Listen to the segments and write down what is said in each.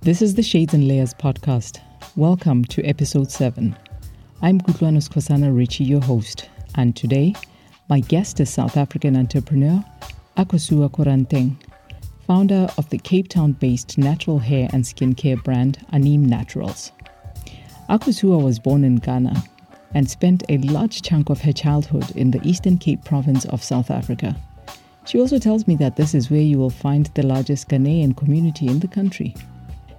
This is the Shades and Layers podcast. Welcome to episode 7. I'm Kutlwanus Kosana Ritchie, your host, and today my guest is South African entrepreneur Akosua Koranteng, founder of the Cape Town based natural hair and skincare brand ANiM Naturals. Akosua was born in Ghana and spent a large chunk of her childhood in the Eastern Cape province of South Africa. She also tells me that this is where you will find the largest Ghanaian community in the country.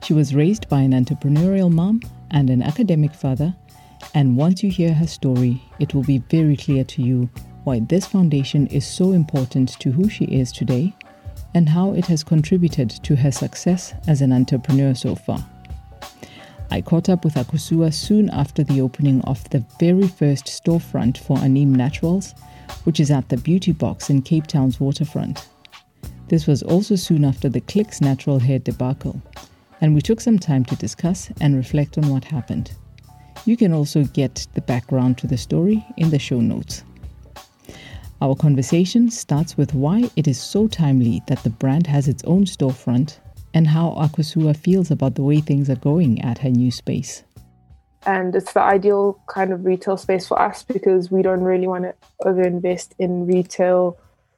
She was raised by an entrepreneurial mom and an academic father, and once you hear her story, it will be very clear to you why this foundation is so important to who she is today and how it has contributed to her success as an entrepreneur so far. I caught up with Akosua soon after the opening of the very first storefront for ANiM Naturals, which is at the Beauty Box in Cape Town's waterfront. This was also soon after the Clicks natural hair debacle, and we took some time to discuss and reflect on what happened. You can also get the background to the story in the show notes. Our conversation starts with why it is so timely that the brand has its own storefront and how Akosua feels about the way things are going at her new space. And it's the ideal kind of retail space for us because we don't really want to overinvest in retail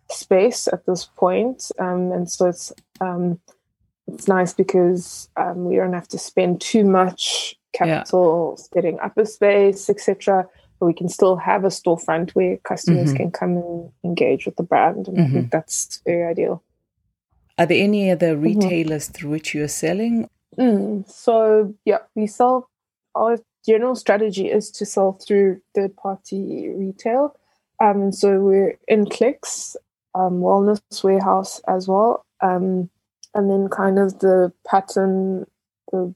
space at this point. Um, and so it's um, it's nice because um, we don't have to spend too much capital yeah. setting up a space, etc. But we can still have a storefront where customers mm-hmm. can come and engage with the brand, and mm-hmm. I think mm-hmm. that's very ideal. Are there any other mm-hmm. retailers mm-hmm. through which you are selling? Mm, so yeah, we sell. Our general strategy is to sell through third party retail. Um, so we're in Clicks, um, Wellness Warehouse as well, um, and then kind of the pattern, the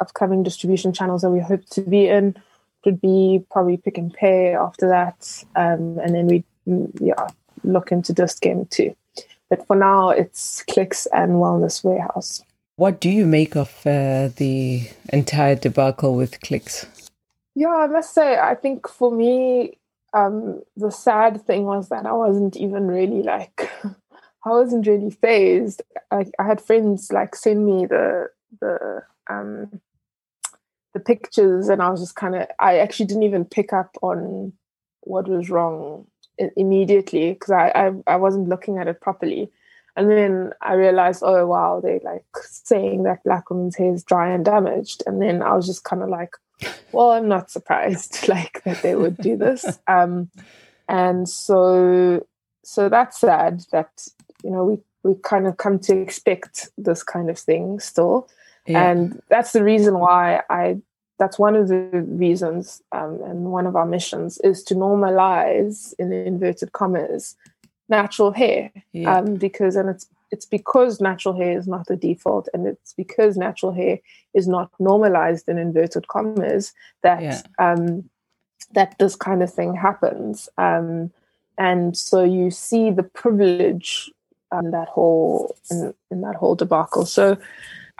upcoming distribution channels that we hope to be in would be probably Pick and Pay after that, um, and then we mm, yeah look into Dis-Chem too. But for now, it's Clicks and Wellness Warehouse. What do you make of uh, the entire debacle with Clicks? Yeah, I must say, I think for me, um, the sad thing was that I wasn't even really like, I wasn't really fazed. I, I had friends like send me the the um, the pictures, and I was just kind of, I actually didn't even pick up on what was wrong immediately because I, I I wasn't looking at it properly. And then I realized, oh wow, they like saying that black woman's hair is dry and damaged. And then I was just kind of like, well, I'm not surprised like that they would do this. Um, and so so that's sad that you know we we kind of come to expect this kind of thing still. Yeah. And that's the reason why I that's one of the reasons um, and one of our missions is to normalize in inverted commas natural hair yeah. um, because and it's it's because natural hair is not the default and it's because natural hair is not normalized in inverted commas that yeah. um, that this kind of thing happens um, and so you see the privilege in that whole in, in that whole debacle so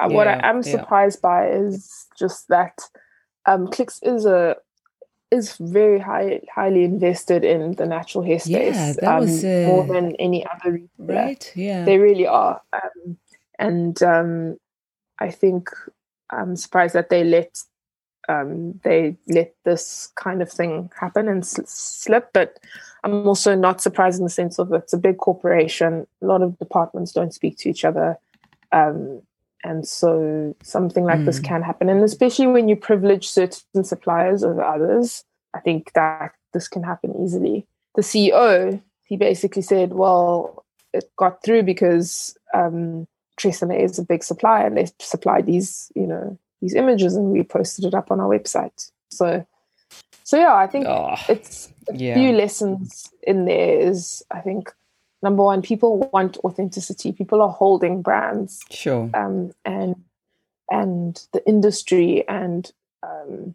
uh, yeah, what I am surprised by is just that um, Clicks is a is very high, highly invested in the natural hair space. Yeah, that um, was uh, more than any other retailer. Right. Yeah, they really are. Um, and um, I think I'm surprised that they let um, they let this kind of thing happen and sl- slip. But I'm also not surprised in the sense of it's a big corporation. A lot of departments don't speak to each other. Um, and so something like mm. this can happen and especially when you privilege certain suppliers over others i think that this can happen easily the ceo he basically said well it got through because um Tresemme is a big supplier and they supplied these you know these images and we posted it up on our website so so yeah i think oh, it's a yeah. few lessons in there is i think number one, people want authenticity. People are holding brands, sure, um, and and the industry and um,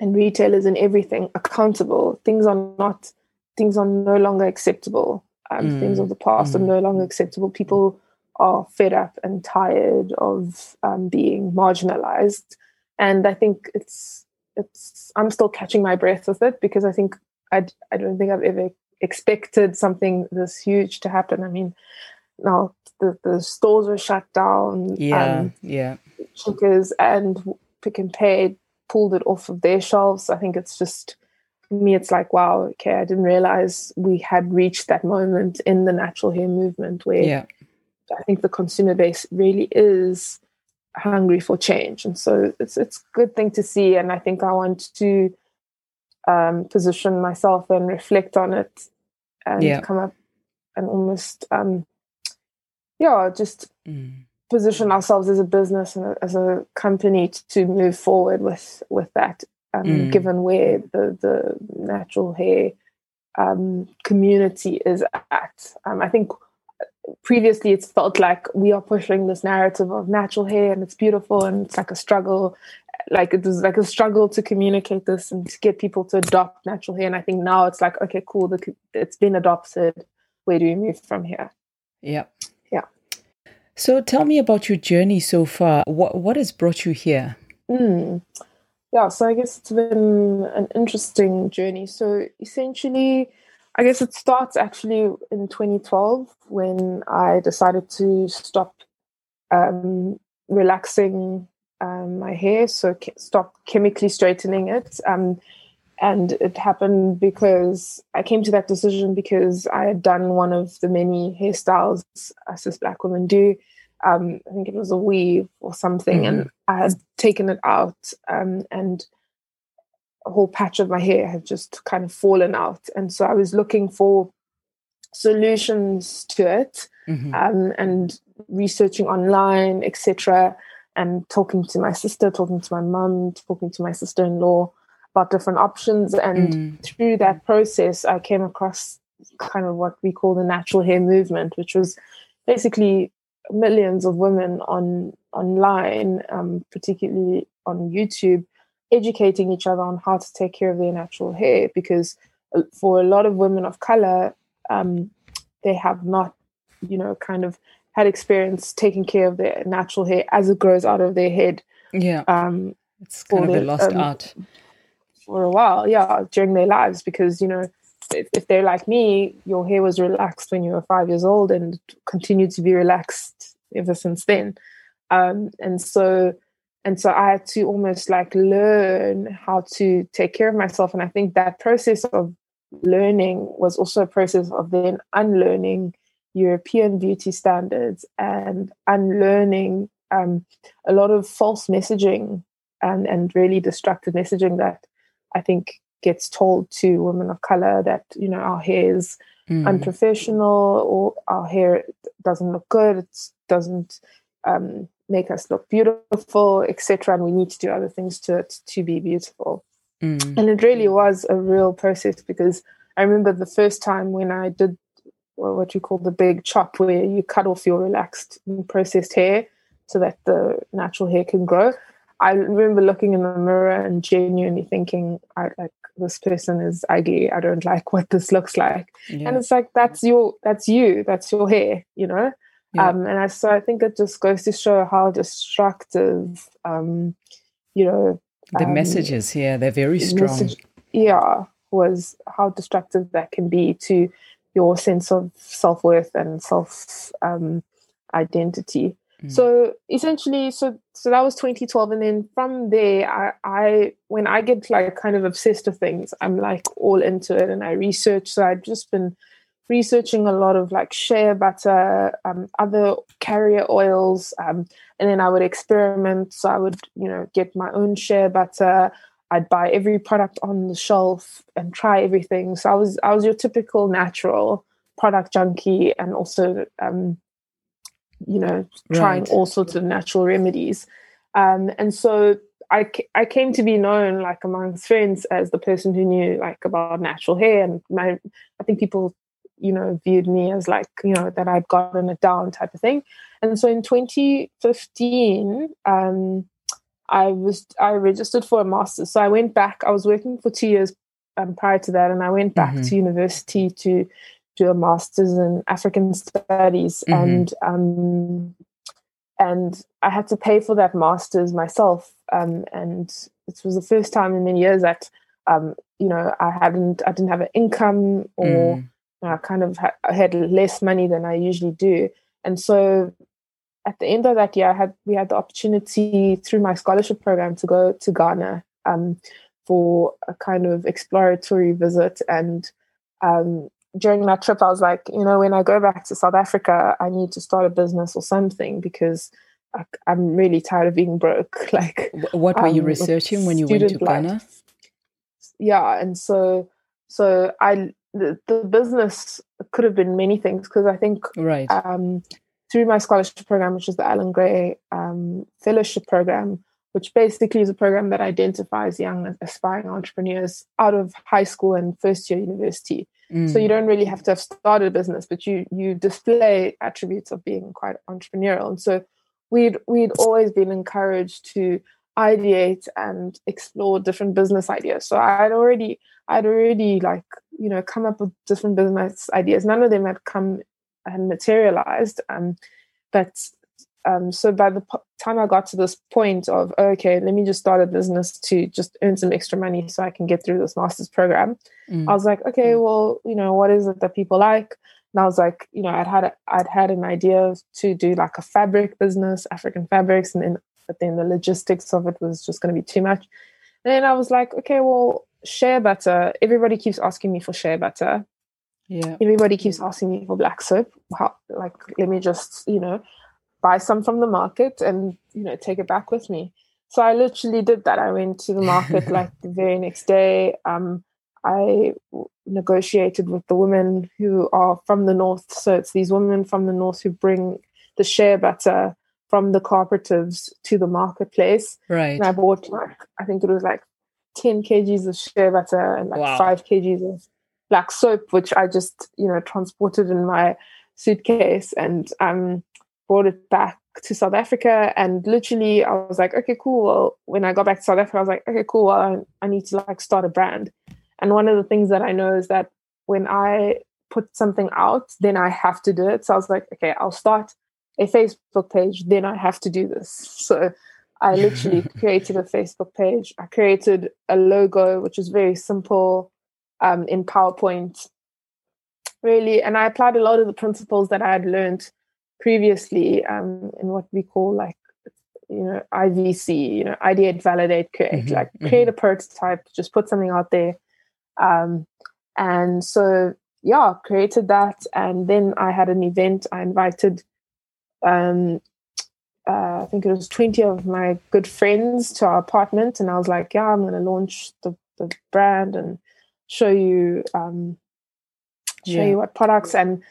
and retailers and everything accountable. Things are not things are no longer acceptable. Um, mm. Things of the past mm. are no longer acceptable. People are fed up and tired of um, being marginalized, and I think it's it's. I'm still catching my breath with it because I think I I don't think I've ever expected something this huge to happen. I mean, now the, the stores were shut down. Yeah, um, yeah. Checkers and Pick n Pay pulled it off of their shelves. I think it's just me. It's like wow, okay, I didn't realize we had reached that moment in the natural hair movement where Yeah. I think the consumer base really is hungry for change, and so it's it's a good thing to see. And I think I want to um, position myself and reflect on it, and Yeah. come up and almost um, yeah, just Mm. position ourselves as a business and as a company t- to move forward with with that. Um, Mm. Given where the the natural hair um, community is at, um, I think previously it's felt like we are pushing this narrative of natural hair and it's beautiful and it's like a struggle like it was like a struggle to communicate this and to get people to adopt natural hair and i think now it's like okay cool the, it's been adopted where do we move from here Yeah. Yeah. So tell me about your journey so far. What what has brought you here? Mm. Yeah, so I guess it's been an interesting journey. So essentially, I guess it starts actually in 2012 when I decided to stop um, relaxing um, my hair, so ke- stop chemically straightening it. Um, and it happened because I came to that decision because I had done one of the many hairstyles us as Black women do. Um, I think it was a weave or something, and I had taken it out, um, and a whole patch of my hair had just kind of fallen out. And so I was looking for solutions to it Mhm. um, and researching online, etc., and talking to my sister, talking to my mum, talking to my sister in law about different options. And Mm. through that process, I came across kind of what we call the natural hair movement, which was basically millions of women on online, um, particularly on YouTube, educating each other on how to take care of their natural hair. Because uh, for a lot of women of color, um, they have not, you know, kind of had experience taking care of their natural hair as it grows out of their head Yeah. um, It's kind of a the, lost um, art. for a while, yeah, during their lives. Because, you know, if, if they're like me, your hair was relaxed when you were five years old and continued to be relaxed ever since then. Um, and so, and so I had to almost like learn how to take care of myself. And I think that process of learning was also a process of then unlearning European beauty standards and unlearning um, a lot of false messaging and, and really destructive messaging that I think gets told to women of color that, you know, our hair is Mm. unprofessional or our hair doesn't look good, it doesn't um, make us look beautiful, etc. And we need to do other things to it to be beautiful. Mm. And it really was a real process because I remember the first time when I did what you call the big chop, where you cut off your relaxed processed hair so that the natural hair can grow. I remember looking in the mirror and genuinely thinking, I like this person is ugly. I don't like what this looks like. Yeah. And it's like that's your that's you, that's your hair, you know? Yeah. Um and I so I think it just goes to show how destructive um, you know, the um, messages here, they're very strong. message- yeah, was how destructive that can be to your sense of self worth and self um, identity. Mm. So essentially, so so that was 2012, and then from there, I, I when I get like kind of obsessed with things, I'm like all into it, and I research. So I've just been researching a lot of like shea butter, um, other carrier oils, um, and then I would experiment. So I would, you know, get my own shea butter. I'd buy every product on the shelf and try everything. So I was I was your typical natural product junkie, and also, um, you know, trying Right. all sorts of natural remedies. Um, and so I, I came to be known like amongst friends as the person who knew like about natural hair and my I think people you know viewed me as like you know that I'd gotten it down type of thing and so in 2015 um I was I registered for a master's so I went back I was working for two years um, prior to that and I went back Mhm. to university to do a master's in African studies Mhm. and um and I had to pay for that master's myself. Um, and it was the first time in many years that um, you know I hadn't I didn't have an income or Mm. I kind of ha- I had less money than I usually do. And so at the end of that year, I had we had the opportunity through my scholarship program to go to Ghana um, for a kind of exploratory visit. And um, during that trip, I was like, you know, when I go back to South Africa, I need to start a business or something because I, am really tired of being broke. Like, what were um, you researching when you went to Ghana? Yeah, and so so I the, the business could have been many things because I think right um, through my scholarship program, which is the Allan Gray um, Fellowship Program, which basically is a program that identifies young aspiring entrepreneurs out of high school and first year university. Mm. So you don't really have to have started a business, but you you display attributes of being quite entrepreneurial. And so we'd we'd always been encouraged to ideate and explore different business ideas. So I'd already I'd already like you know come up with different business ideas. None of them had come and materialized. Um, but um, so by the time I got to this point of okay, let me just start a business to just earn some extra money so I can get through this master's program, mm. I was like, okay, mm. well, you know, what is it that people like? And I was like, you know, I'd had a, I'd had an idea to do like a fabric business, African fabrics, and then but then the logistics of it was just going to be too much. And then I was like, okay, well, shea butter. Everybody keeps asking me for shea butter. Yeah. Everybody keeps asking me for black soap. How, like, let me just, you know, buy some from the market and, you know, take it back with me. So I literally did that. I went to the market like the very next day. Um, I negotiated with the women who are from the north. So it's these women from the north who bring the shea butter from the cooperatives to the marketplace. Right. And I bought like I think it was like 10 kgs of shea butter and like wow. five kgs of black soap, which I just, you know, transported in my suitcase and um, brought it back to South Africa. And literally, I was like, okay, cool. Well, when I got back to South Africa, I was like, okay, cool. Well, I, I need to like start a brand. And one of the things that I know is that when I put something out, then I have to do it. So I was like, okay, I'll start a Facebook page, then I have to do this. So I literally created a Facebook page. I created a logo, which is very simple um, in PowerPoint, really. And I applied a lot of the principles that I had learned previously um, in what we call like, you know, IVC, you know, ideate, validate, create. Mm-hmm, like create mm-hmm. a prototype, just put something out there. Um, and so, yeah, created that. And then I had an event. I invited, um, uh, I think it was 20 of my good friends to our apartment. And I was like, yeah, I'm going to launch the, the brand and show you um, show yeah. you what products and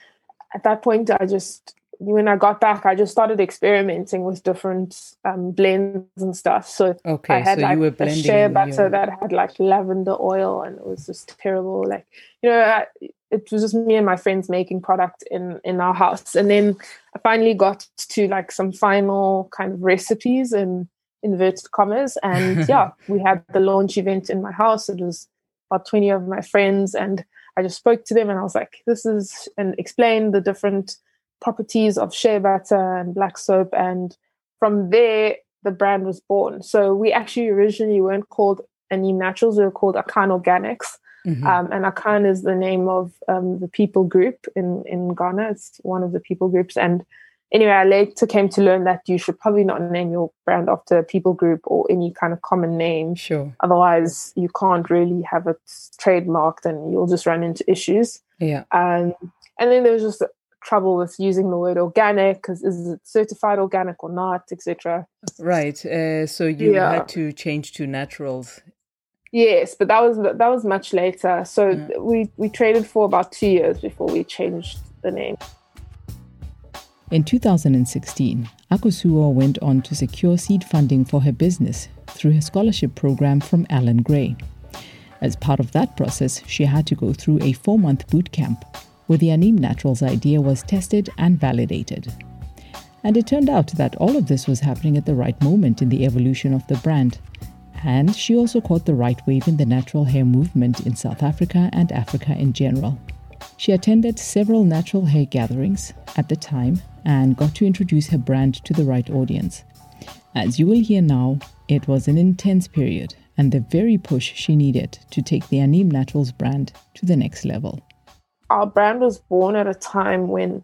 at that point i just when i got back i just started experimenting with different um, blends and stuff so okay i had so like you were a shea butter your... that had like lavender oil and it was just terrible like you know I, it was just me and my friends making product in in our house and then i finally got to like some final kind of recipes in inverted commas and yeah we had the launch event in my house it was about 20 of my friends and I just spoke to them and I was like, this is, and explained the different properties of shea butter and black soap. And from there, the brand was born. So we actually originally weren't called Anim Naturals, we were called Akan Organics. Mm-hmm. Um, and Akan is the name of um, the people group in, in Ghana. It's one of the people groups. And anyway, I later came to learn that you should probably not name your brand after a people group or any kind of common name. Sure. Otherwise, you can't really have it trademarked and you'll just run into issues. Yeah. Um, and then there was just trouble with using the word organic because is it certified organic or not, etc. Right. Uh, so you yeah. had to change to naturals. Yes, but that was that was much later. So we we traded for about two years before we changed the name. In 2016, Akosua went on to secure seed funding for her business through her scholarship program from Allan Gray. As part of that process, she had to go through a four month boot camp where the Anim Naturals idea was tested and validated. And it turned out that all of this was happening at the right moment in the evolution of the brand. And she also caught the right wave in the natural hair movement in South Africa and Africa in general. She attended several natural hair gatherings at the time and got to introduce her brand to the right audience. As you will hear now, it was an intense period and the very push she needed to take the Anim Naturals brand to the next level. Our brand was born at a time when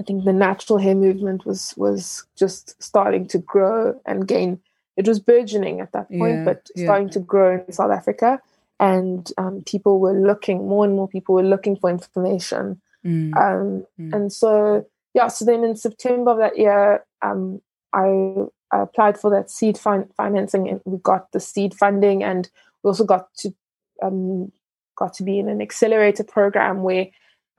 I think the natural hair movement was was just starting to grow and gain. It was burgeoning at that point, Yeah, but yeah. starting to grow in South Africa, and um, people were looking more and more. People were looking for information, Mm. um, Mm. and so yeah. So then in September of that year, um, I, I applied for that seed fin- financing, and we got the seed funding, and we also got to um, got to be in an accelerator program where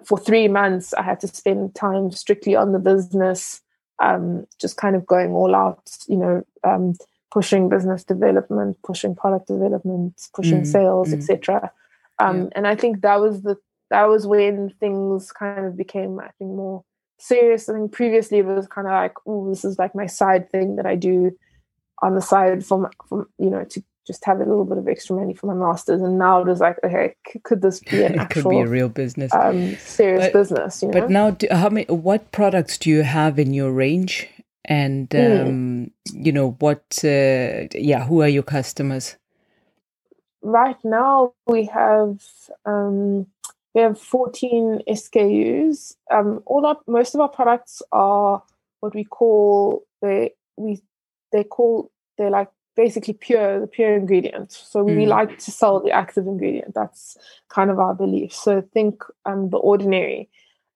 for three months I had to spend time strictly on the business, um, just kind of going all out, you know, um, pushing business development, pushing product development, pushing Mm, sales, mm. etc. Um, Yeah. And I think that was the that was when things kind of became, I think, more serious. I think previously it was kind of like, oh, this is like my side thing that I do on the side from from you know to just have a little bit of extra money for my masters. And now it was like, okay, c- could this be an it could be a real business. um, serious But- business? You know, But now, do, how many? What products do you have in your range? And Mm. um, you know what? Uh, yeah, who are your customers? right now we have um, we have 14 SKUs. Um, all our most of our products are what we call they we they call they're like basically pure the pure ingredient. So we Mm. like to sell the active ingredient. That's kind of our belief. So think um, the ordinary.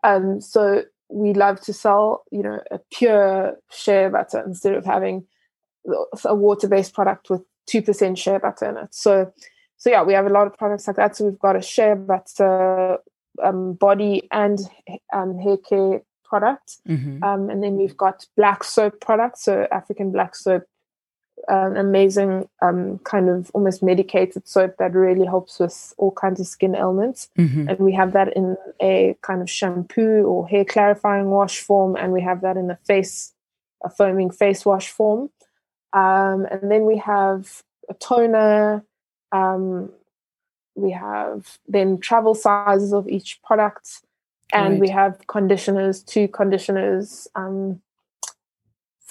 Um, so we love to sell you know a pure shea butter instead of having a water-based product with two percent shea butter in it. So, so yeah, we have a lot of products like that. So we've got a shea butter um, body and um, hair care product, hmm um, and then we've got black soap products. So African black soap, an amazing um, kind of almost medicated soap that really helps with all kinds of skin ailments. hmm And we have that in a kind of shampoo or hair clarifying wash form, and we have that in a face, a foaming face wash form. Um, and then we have a toner. Um, we have then travel sizes of each product, and we have conditioners, two conditioners um,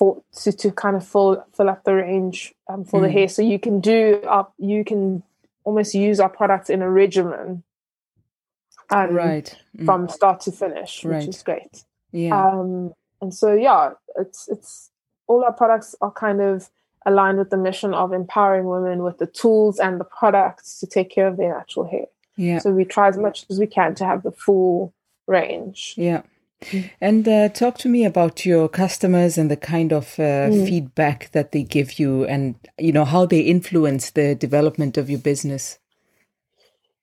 for to, to kind of fill fill up the range um, for the Mm. hair. So you can do up, you can almost use our products in a regimen, um, right. Mm. from start to finish, Right. which is great. yeah. Um, and so yeah, it's it's all our products are kind of aligned with the mission of empowering women with the tools and the products to take care of their natural hair. yeah. So we try as much as we can to have the full range. Yeah. Mm. And uh, talk to me about your customers and the kind of uh, Mm. feedback that they give you and, you know, how they influence the development of your business.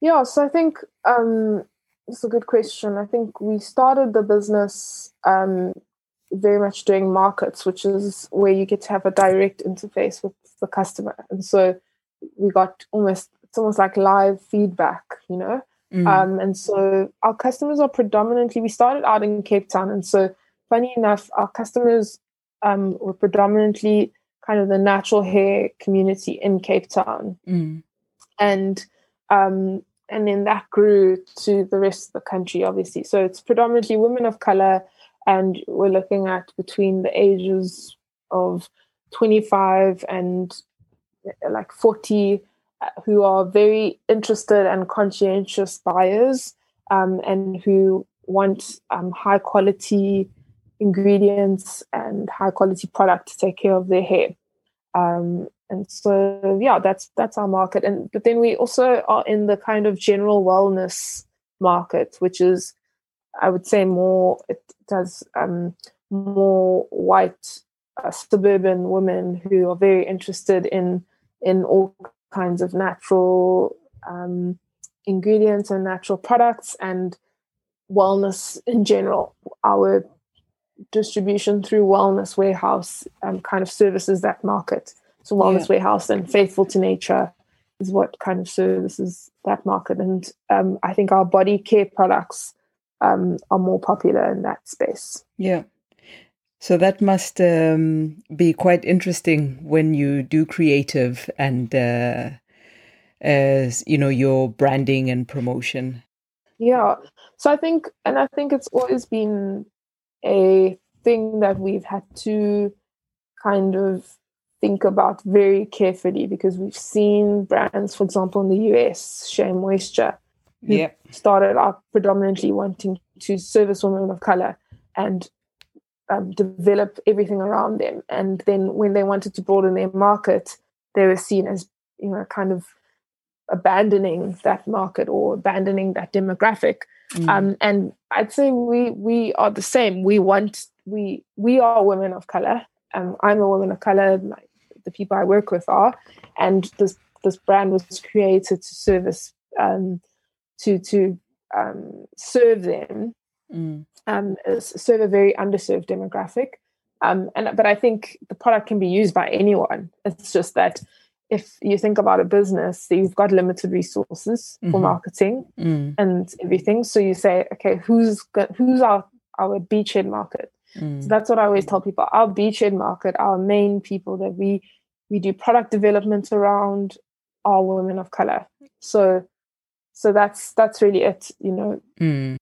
Yeah, so I think um, it's a good question. I think we started the business um, very much doing markets, which is where you get to have a direct interface with the customer, and so we got almost it's almost like live feedback, you know. Mm. Um, and so our customers are predominantly, we started out in Cape Town. And so, funny enough, our customers um, were predominantly kind of the natural hair community in Cape Town. Mm. And um, and then that grew to the rest of the country, obviously. So it's predominantly women of color, and we're looking at between the ages of 25 and like 40 uh, who are very interested and conscientious buyers um, and who want um, high quality ingredients and high quality product to take care of their hair. Um, and so, yeah, that's that's our market. And but then we also are in the kind of general wellness market, which is, I would say, more it does um, more white uh, suburban women who are very interested in in all kinds of natural um, ingredients and natural products and wellness in general. Our distribution through Wellness Warehouse um, kind of services that market. So Wellness Yeah. Warehouse and Faithful to Nature is what kind of services that market. And um, I think our body care products um, are more popular in that space. Yeah. So that must um, be quite interesting when you do creative and, uh, as you know, your branding and promotion. Yeah. So I think, and I think it's always been a thing that we've had to kind of think about very carefully because we've seen brands, for example, in the US, Shea Moisture, Yeah. started out predominantly wanting to service women of color. and um, develop everything around them. And then when they wanted to broaden their market, they were seen as you know kind of abandoning that market or abandoning that demographic. Mm. Um, and I'd say we we are the same. We want we we are women of color. Um, I'm a woman of color. My, the people I work with are, and this this brand was created to service um, to to um, serve them, mm. um, serve a very underserved demographic. Um, and but I think the product can be used by anyone. It's just that if you think about a business, you've got limited resources mm-hmm. for marketing mm. and everything. So you say, okay, who's got, who's our our beachhead market? Mm. So that's what I always tell people. Our beachhead market, our main people that we we do product development around are women of color. So so that's that's really it, you know. Mm.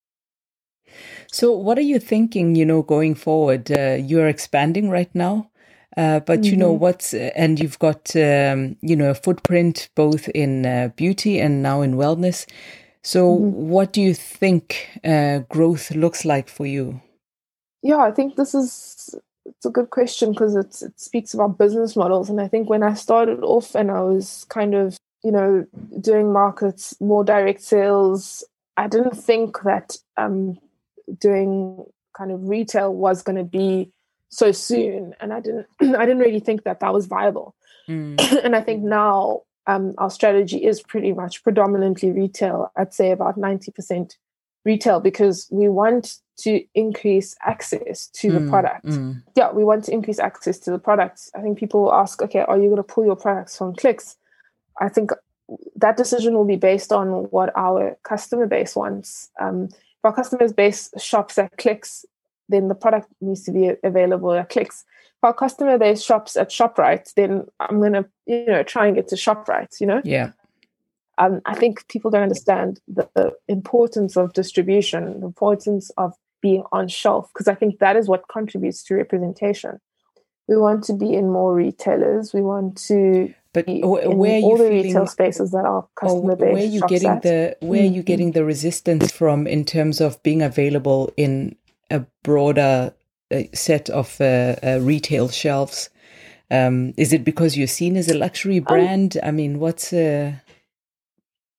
So what are you thinking, you know, going forward? Uh, you're expanding right now. Uh, but mm-hmm. you know mm-hmm. what's and you've got um, you know a footprint both in uh, beauty and now in wellness so mm-hmm. what do you think uh, growth looks like for you yeah i think this is it's a good question because it speaks about business models and i think when i started off and i was kind of you know doing markets more direct sales i didn't think that um, doing kind of retail was going to be so soon and i didn't i didn't really think that that was viable mm. and i think now um, our strategy is pretty much predominantly retail i'd say about 90% retail because we want to increase access to mm. the product mm. yeah we want to increase access to the products i think people will ask okay are you going to pull your products from clicks i think that decision will be based on what our customer base wants um, if our customer base shops at clicks then the product needs to be available at clicks. If our customer base shops at ShopRite, then I'm gonna, you know, try and get to ShopRite, you know? Yeah. Um, I think people don't understand the, the importance of distribution, the importance of being on shelf, because I think that is what contributes to representation. We want to be in more retailers. We want to but where all the feeling, retail spaces that our customer base where are you getting at. the where mm-hmm. are you getting the resistance from in terms of being available in a broader uh, set of uh, uh, retail shelves? Um, is it because you're seen as a luxury um, brand? Um, I mean, what's uh,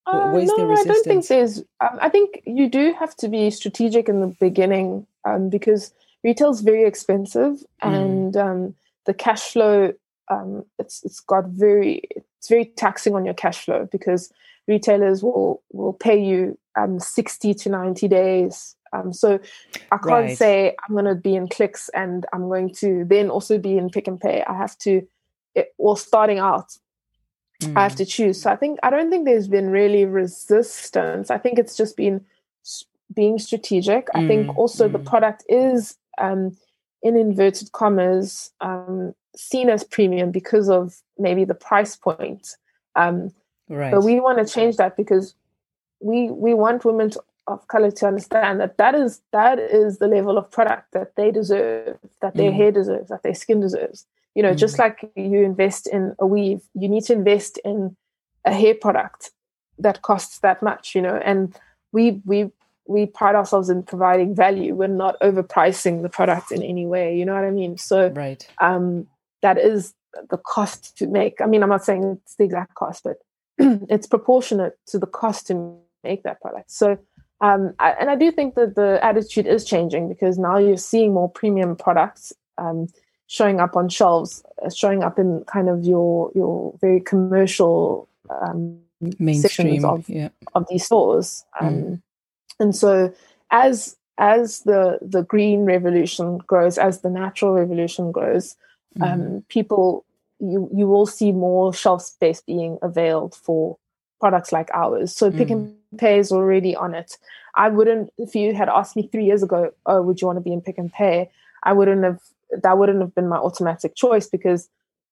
uh, where's no, the resistance? I don't think there's. Um, I think you do have to be strategic in the beginning um, because retail is very expensive mm. and um, the cash flow. Um, it's it's got very it's very taxing on your cash flow because retailers will will pay you um, 60 to 90 days um, so I can't right. say I'm going to be in clicks and I'm going to then also be in pick and pay. I have to, it, well, starting out, mm. I have mm. to choose. So I think, I don't think there's been really resistance. I think it's just been being strategic. Mm. I think mm, also mm. the product is, um, in inverted commas, um, seen as premium because of maybe the price point. Um, right. But we want to change that because we we want women to of color to understand that that is that is the level of product that they deserve that their mm. hair deserves that their skin deserves you know mm. just like you invest in a weave you need to invest in a hair product that costs that much you know and we we we pride ourselves in providing value we're not overpricing the product in any way you know what i mean so right um that is the cost to make i mean i'm not saying it's the exact cost but it's proportionate to the cost to make that product so um, I, and I do think that the attitude is changing because now you're seeing more premium products um, showing up on shelves, uh, showing up in kind of your your very commercial um, sections of yeah. of these stores. Mm. And so as as the the green revolution grows, as the natural revolution grows, mm. people you you will see more shelf space being availed for products like ours. So Pick and mm. Pay is already on it. I wouldn't, if you had asked me three years ago, oh, would you want to be in Pick and Pay? I wouldn't have, that wouldn't have been my automatic choice because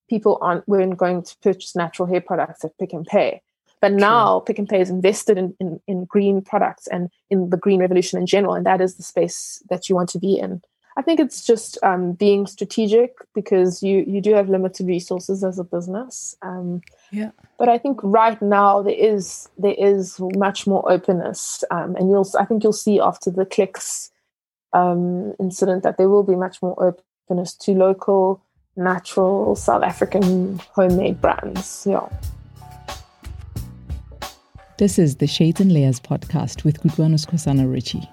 people aren't, weren't going to purchase natural hair products at Pick and Pay. But now Pick and Pay is invested in, in, in green products and in the green revolution in general. And that is the space that you want to be in. I think it's just um, being strategic because you you do have limited resources as a business. Um, yeah. But I think right now there is there is much more openness, um, and you'll I think you'll see after the clicks um, incident that there will be much more openness to local, natural South African homemade brands. Yeah. This is the Shades and Layers podcast with Kutlwanus Kosana Ritchie.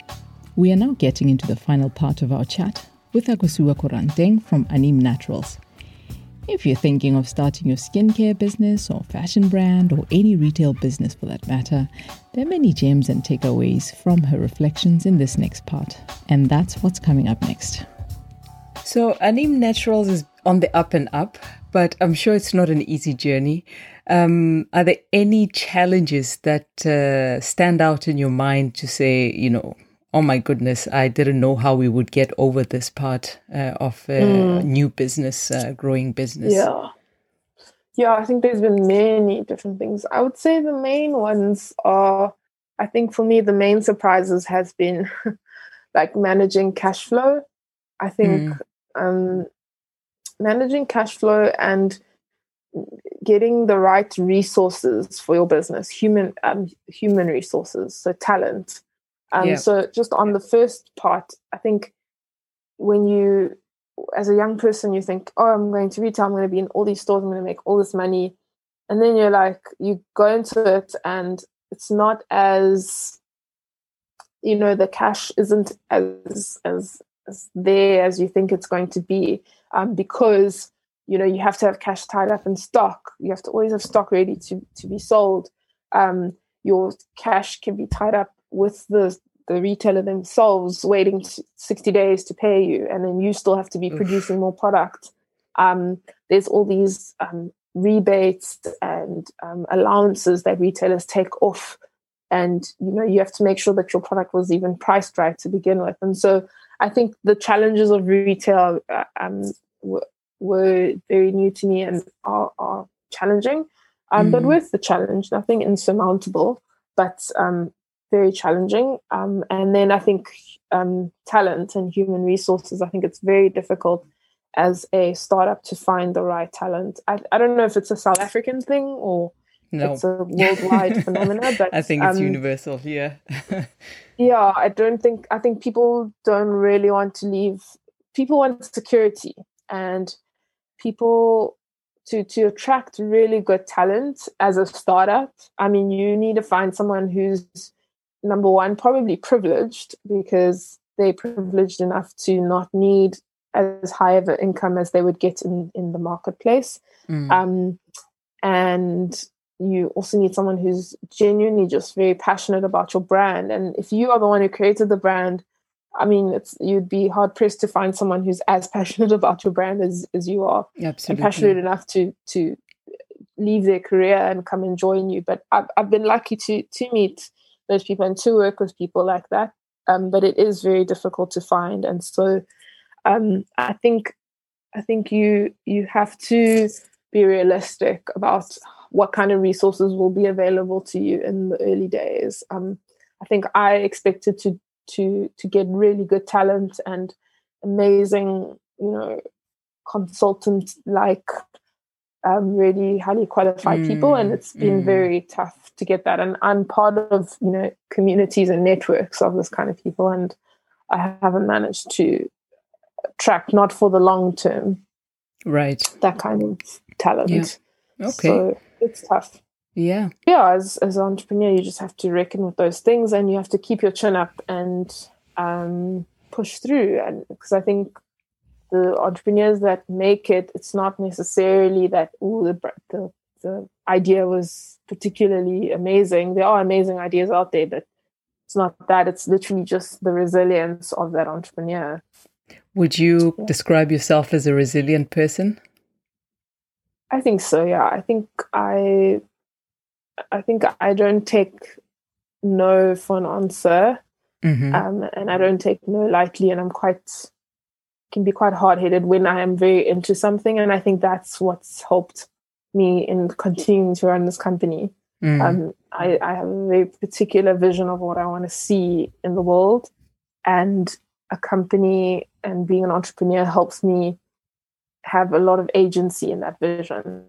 We are now getting into the final part of our chat with Akosua Koranteng from Anim Naturals. If you're thinking of starting your skincare business or fashion brand or any retail business for that matter, there are many gems and takeaways from her reflections in this next part. And that's what's coming up next. So, Anim Naturals is on the up and up, but I'm sure it's not an easy journey. Um, are there any challenges that uh, stand out in your mind to say, you know, oh my goodness, I didn't know how we would get over this part uh, of uh, mm. new business, uh, growing business. Yeah. Yeah, I think there's been many different things. I would say the main ones are, I think for me, the main surprises has been like managing cash flow. I think mm. um, managing cash flow and getting the right resources for your business, human um, human resources, so talent, um, yeah. So just on the first part, I think when you, as a young person, you think, oh, I'm going to retail, I'm going to be in all these stores, I'm going to make all this money. And then you're like, you go into it and it's not as, you know, the cash isn't as, as, as there as you think it's going to be um, because, you know, you have to have cash tied up in stock. You have to always have stock ready to, to be sold. Um, your cash can be tied up with the the retailer themselves waiting 60 days to pay you and then you still have to be Oof. producing more product um, there's all these um, rebates and um, allowances that retailers take off and you know you have to make sure that your product was even priced right to begin with and so i think the challenges of retail uh, um, were, very new to me and are, are challenging um, mm. but with the challenge nothing insurmountable but um, very challenging. Um, and then I think um, talent and human resources, I think it's very difficult as a startup to find the right talent. I, I don't know if it's a South African thing or no. it's a worldwide phenomenon, but I think it's um, universal. Yeah. yeah, I don't think, I think people don't really want to leave. People want security and people to to attract really good talent as a startup i mean you need to find someone who's number one, probably privileged because they're privileged enough to not need as high of an income as they would get in, in the marketplace. Mm. Um, and you also need someone who's genuinely just very passionate about your brand. And if you are the one who created the brand, I mean, it's you'd be hard pressed to find someone who's as passionate about your brand as, as you are, Absolutely. and passionate enough to to leave their career and come and join you. But I've, I've been lucky to to meet those people and to work with people like that. Um, but it is very difficult to find, and so um, I think I think you you have to be realistic about what kind of resources will be available to you in the early days. Um, I think I expected to to to get really good talent and amazing, you know, consultant like um, really highly qualified mm, people, and it's been mm. very tough to get that. And I'm part of you know communities and networks of this kind of people, and I haven't managed to attract not for the long term, right? That kind of talent. Yeah. Okay, so it's tough. Yeah, yeah. As as an entrepreneur, you just have to reckon with those things, and you have to keep your chin up and um, push through. And because I think the entrepreneurs that make it, it's not necessarily that oh the, the the idea was particularly amazing. There are amazing ideas out there, but it's not that. It's literally just the resilience of that entrepreneur. Would you yeah. describe yourself as a resilient person? I think so. Yeah, I think I, I think I don't take no for an answer, mm-hmm. um, and I don't take no lightly, and I'm quite can be quite hard headed when I am very into something. And I think that's what's helped me in continuing to run this company. Mm. Um, I, I, have a very particular vision of what I want to see in the world. And a company and being an entrepreneur helps me have a lot of agency in that vision.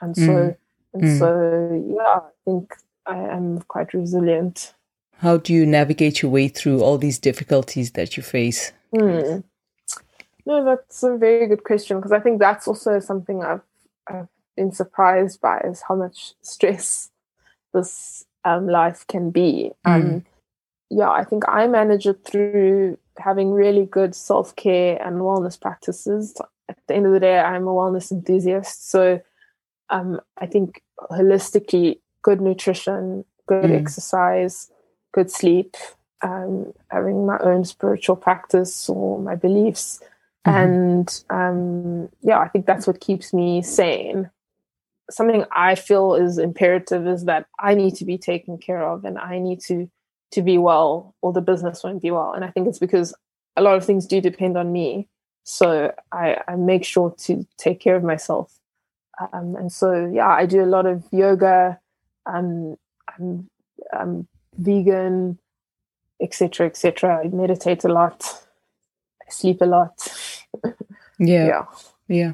And so, mm. And mm. so, yeah, I think I am quite resilient. How do you navigate your way through all these difficulties that you face? Hmm. No, that's a very good question because I think that's also something I've, I've been surprised by is how much stress this um, life can be. Mm. Um, yeah, I think I manage it through having really good self care and wellness practices. At the end of the day, I'm a wellness enthusiast. So um, I think holistically, good nutrition, good mm. exercise, good sleep, um, having my own spiritual practice or my beliefs. Mm-hmm. And um, yeah, I think that's what keeps me sane. Something I feel is imperative is that I need to be taken care of and I need to to be well or the business won't be well. And I think it's because a lot of things do depend on me. So I, I make sure to take care of myself. Um, and so, yeah, I do a lot of yoga. Um, I'm, I'm vegan, etc., etc. I meditate a lot. I sleep a lot. yeah. Yeah. Yeah.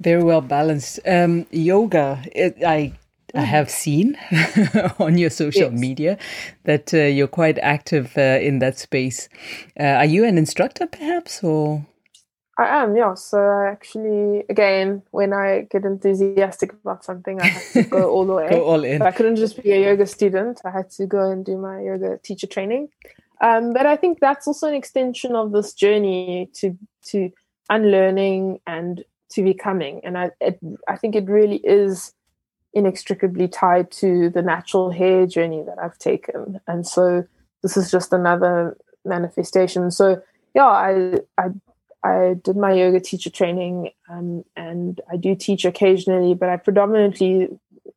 Very well balanced. Um, yoga, it, I I have seen on your social yes. media that uh, you're quite active uh, in that space. Uh, are you an instructor, perhaps, or? I am, yeah. So I actually, again, when I get enthusiastic about something, I have to go all the way. go all in. I couldn't just be a yoga student. I had to go and do my yoga teacher training. Um, but I think that's also an extension of this journey to to unlearning and to becoming. And I it, I think it really is inextricably tied to the natural hair journey that I've taken. And so this is just another manifestation. So yeah, I I I did my yoga teacher training um, and I do teach occasionally, but I predominantly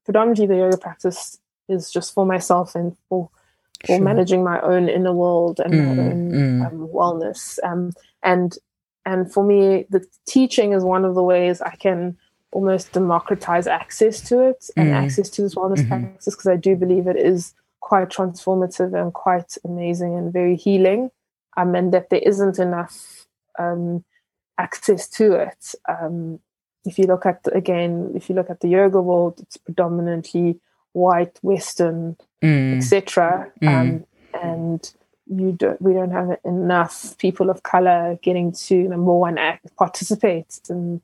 predominantly the yoga practice is just for myself and for for sure. managing my own inner world and mm, my own mm. um, wellness. Um, and and for me, the teaching is one of the ways I can almost democratize access to it and mm. access to this wellness mm-hmm. practice because I do believe it is quite transformative and quite amazing and very healing. Um, and that there isn't enough um, access to it. Um, if you look at again, if you look at the yoga world, it's predominantly white, Western, mm. etc. Mm. Um, and you don't, we don't have enough people of color getting to number one act, participate in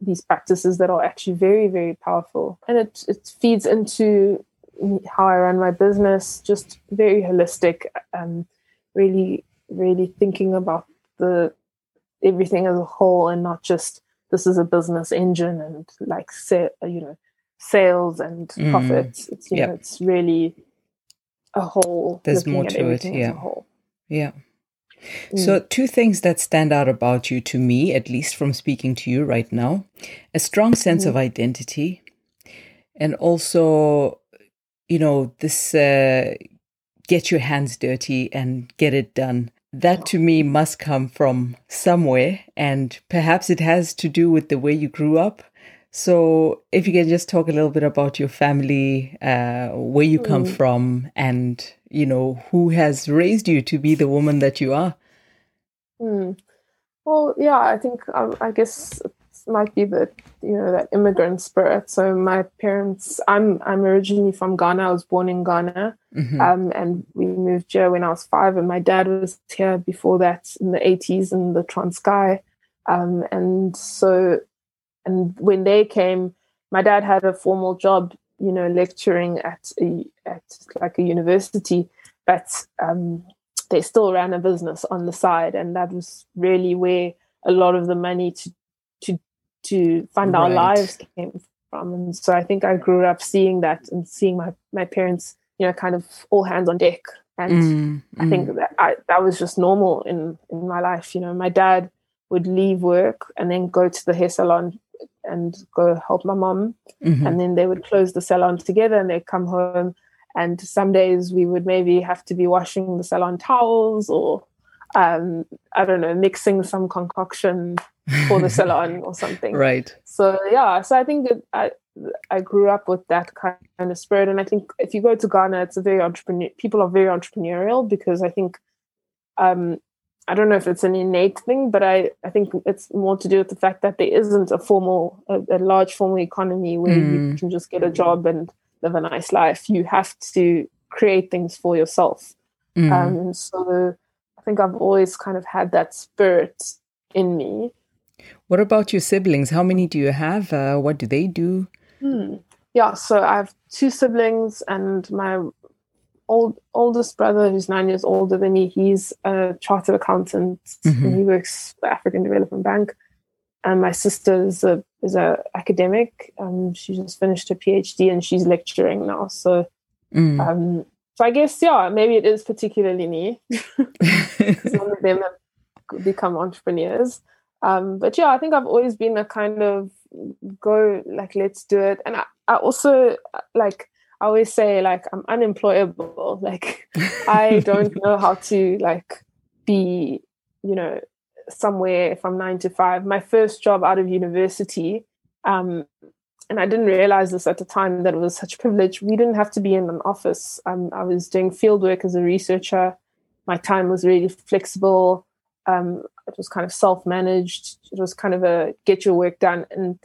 these practices that are actually very, very powerful. And it, it feeds into how I run my business, just very holistic, um, really, really thinking about the everything as a whole and not just this is a business engine and like say, you know, sales and mm. profits. It's you yep. know, it's really a whole. There's more to it. Yeah. Yeah. Mm. So, two things that stand out about you to me, at least from speaking to you right now a strong sense mm. of identity, and also, you know, this uh, get your hands dirty and get it done. That to me must come from somewhere, and perhaps it has to do with the way you grew up. So, if you can just talk a little bit about your family, uh, where you come mm. from, and you know who has raised you to be the woman that you are. Mm. Well, yeah, I think um, I guess might be that you know that immigrant spirit. So my parents, I'm I'm originally from Ghana. I was born in Ghana, mm-hmm. um, and we moved here when I was five. And my dad was here before that in the 80s in the Transkei. Um, and so and when they came, my dad had a formal job, you know, lecturing at a, at like a university, but um, they still ran a business on the side, and that was really where a lot of the money to to to fund right. our lives came from. And so I think I grew up seeing that and seeing my my parents, you know, kind of all hands on deck. And mm, I think mm. that I, that was just normal in in my life. You know, my dad would leave work and then go to the hair salon and go help my mom. Mm-hmm. And then they would close the salon together and they'd come home. And some days we would maybe have to be washing the salon towels or, um, I don't know, mixing some concoction for the salon or something. Right. So, yeah, so I think that I, I grew up with that kind of spirit. And I think if you go to Ghana, it's a very entrepreneur, people are very entrepreneurial because I think um, I don't know if it's an innate thing, but I, I think it's more to do with the fact that there isn't a formal, a, a large formal economy where mm. you can just get a job and live a nice life. You have to create things for yourself. Mm. Um, so I think I've always kind of had that spirit in me. What about your siblings? How many do you have? Uh, what do they do? Hmm. Yeah, so I have two siblings, and my old oldest brother, who's nine years older than me, he's a chartered accountant. Mm-hmm. he works for African Development Bank. And my sister is a is a academic. Um, she just finished her PhD and she's lecturing now. So, mm. um, so I guess yeah, maybe it is particularly me. Some of them have become entrepreneurs. Um, but yeah, I think I've always been a kind of go like let's do it, and I, I also like I always say like I'm unemployable. Like I don't know how to like be, you know, somewhere from nine to five. My first job out of university, um, and I didn't realize this at the time that it was such a privilege. We didn't have to be in an office. Um, I was doing field work as a researcher. My time was really flexible. Um, it was kind of self managed. It was kind of a get your work done. And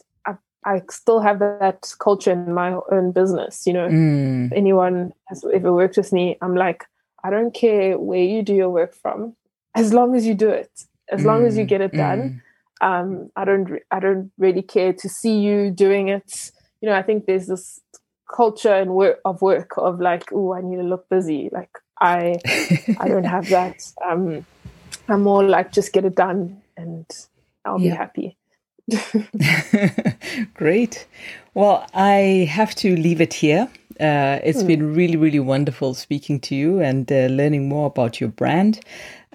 I still have that culture in my own business. You know, mm. anyone has ever worked with me, I'm like, I don't care where you do your work from, as long as you do it, as mm. long as you mm. get it done. Mm. Um, I don't, I don't really care to see you doing it. You know, I think there's this culture and work of work of like, oh, I need to look busy. Like I, I don't have that. Um, I'm more like just get it done and I'll yeah. be happy. Great. Well, I have to leave it here. Uh, it's hmm. been really, really wonderful speaking to you and uh, learning more about your brand.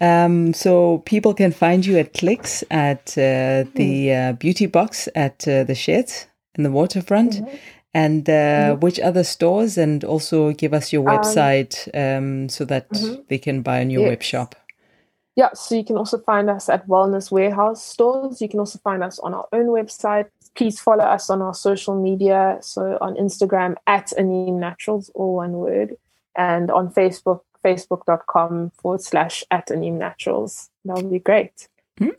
Um, so people can find you at Clicks at uh, the hmm. uh, beauty box at uh, the Sheds in the waterfront. Mm-hmm. And uh, mm-hmm. which other stores? And also give us your um, website um, um, so that mm-hmm. they can buy on your yes. web shop. Yeah, so you can also find us at Wellness Warehouse stores. You can also find us on our own website. Please follow us on our social media. So on Instagram at ANiM Naturals, all one word, and on Facebook, facebook.com forward slash at ANiM Naturals. That would be great. Hmm?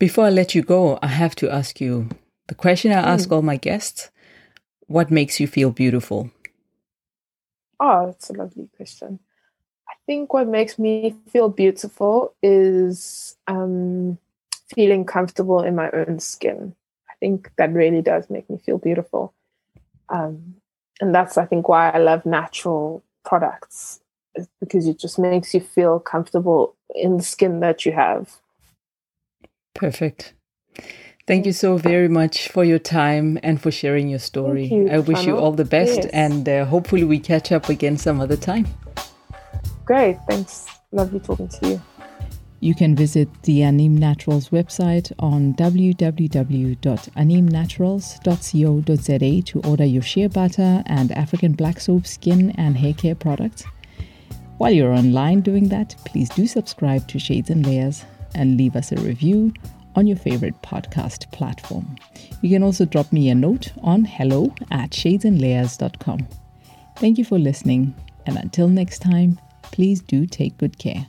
Before I let you go, I have to ask you the question I ask mm. all my guests What makes you feel beautiful? Oh, that's a lovely question think what makes me feel beautiful is um, feeling comfortable in my own skin. I think that really does make me feel beautiful. Um, and that's, I think, why I love natural products, because it just makes you feel comfortable in the skin that you have. Perfect. Thank you so very much for your time and for sharing your story. You, I wish you all the best yes. and uh, hopefully we catch up again some other time. Great. Thanks. Lovely talking to you. You can visit the ANiM Naturals website on www.animnaturals.co.za to order your shea butter and African black soap skin and hair care products. While you're online doing that, please do subscribe to Shades and Layers and leave us a review on your favorite podcast platform. You can also drop me a note on hello at shadesandlayers.com. Thank you for listening, and until next time, please do take good care.